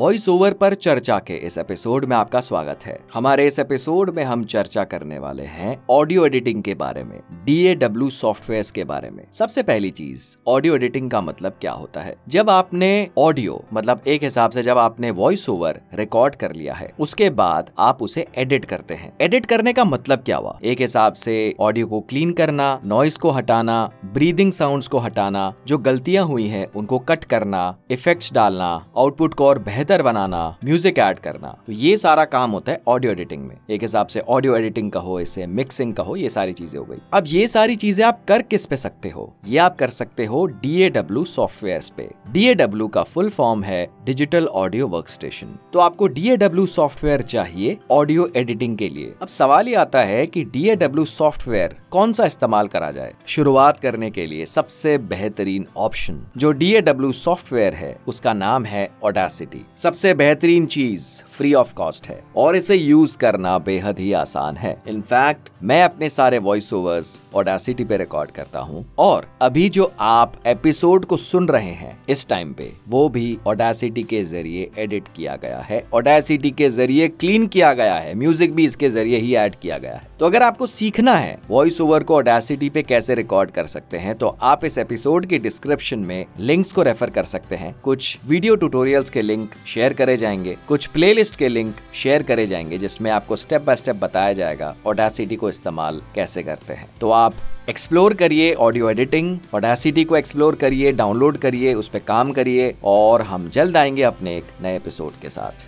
Voice over पर चर्चा के इस एपिसोड में आपका स्वागत है। हमारे इस एपिसोड में हम चर्चा करने वाले हैं ऑडियो एडिटिंग के बारे में डी सॉफ्टवेयर के बारे में। सबसे पहली चीज़ ऑडियो एडिटिंग का मतलब क्या होता है? जब आपने ऑडियो मतलब एक हिसाब से जब आपने वॉइस ओवर रिकॉर्ड कर लिया है, उसके बाद आप उसे एडिट करते हैं। एडिट करने का मतलब क्या हुआ? एक हिसाब से ऑडियो को क्लीन करना नॉइस को हटाना ब्रीदिंग साउंड्स को हटाना, जो गलतियाँ हुई हैं, उनको कट करना इफेक्ट्स डालना आउटपुट को और बेहतर बनाना म्यूज़िक ऐड करना तो ये सारा काम होता है ऑडियो एडिटिंग में। एक हिसाब से ऑडियो एडिटिंग का हो इसे मिक्सिंग का हो ये सारी चीज़ें हो गई। अब ये सारी चीज़ें आप कर किस पे सकते हो? ये आप कर सकते हो डीएडब्ल्यू सॉफ्टवेयर पे। डीएडब्ल्यू का फुल फॉर्म है डिजिटल ऑडियो वर्क स्टेशन तो आपको डीएडब्ल्यू सॉफ्टवेयर चाहिए ऑडियो एडिटिंग के लिए। अब सवाल ये आता है कि डीएडब्ल्यू सॉफ्टवेयर कौन सा इस्तेमाल करा जाए? शुरुआत करने के लिए सबसे बेहतरीन ऑप्शन जो डीएडब्ल्यू सॉफ्टवेयर है, उसका नाम है ओडासिटी सबसे बेहतरीन चीज़ फ्री ऑफ़ कॉस्ट है और इसे यूज़ करना बेहद ही आसान है। इनफैक्ट मैं अपने सारे वॉइस ओवर्स ओडासिटी पे रिकॉर्ड करता हूँ और अभी जो आप एपिसोड को सुन रहे हैं इस टाइम पे, वो भी ओडासिटी के ज़रिए एडिट किया गया है। ओडासिटी के ज़रिए क्लीन किया गया है। म्यूज़िक भी इसके ज़रिए ही एड किया गया है। तो अगर आपको सीखना है वॉइस ओवर को ओडासिटी पे कैसे रिकॉर्ड कर सकते हैं तो आप इस एपिसोड के डिस्क्रिप्शन में लिंक्स को रेफर कर सकते हैं। कुछ वीडियो ट्यूटोरियल्स के लिंक शेयर करे जाएँगे। कुछ प्लेलिस्ट के लिंक शेयर करे जाएँगे, जिसमें आपको स्टेप बाय स्टेप बताया जाएगा ओडासिटी को इस्तेमाल कैसे करते हैं। तो आप एक्सप्लोर करिए ऑडियो एडिटिंग ऑडासिटी को एक्सप्लोर करिए डाउनलोड करिए, उस पर काम करिए, और हम जल्द आएँगे अपने एक नए एपिसोड के साथ।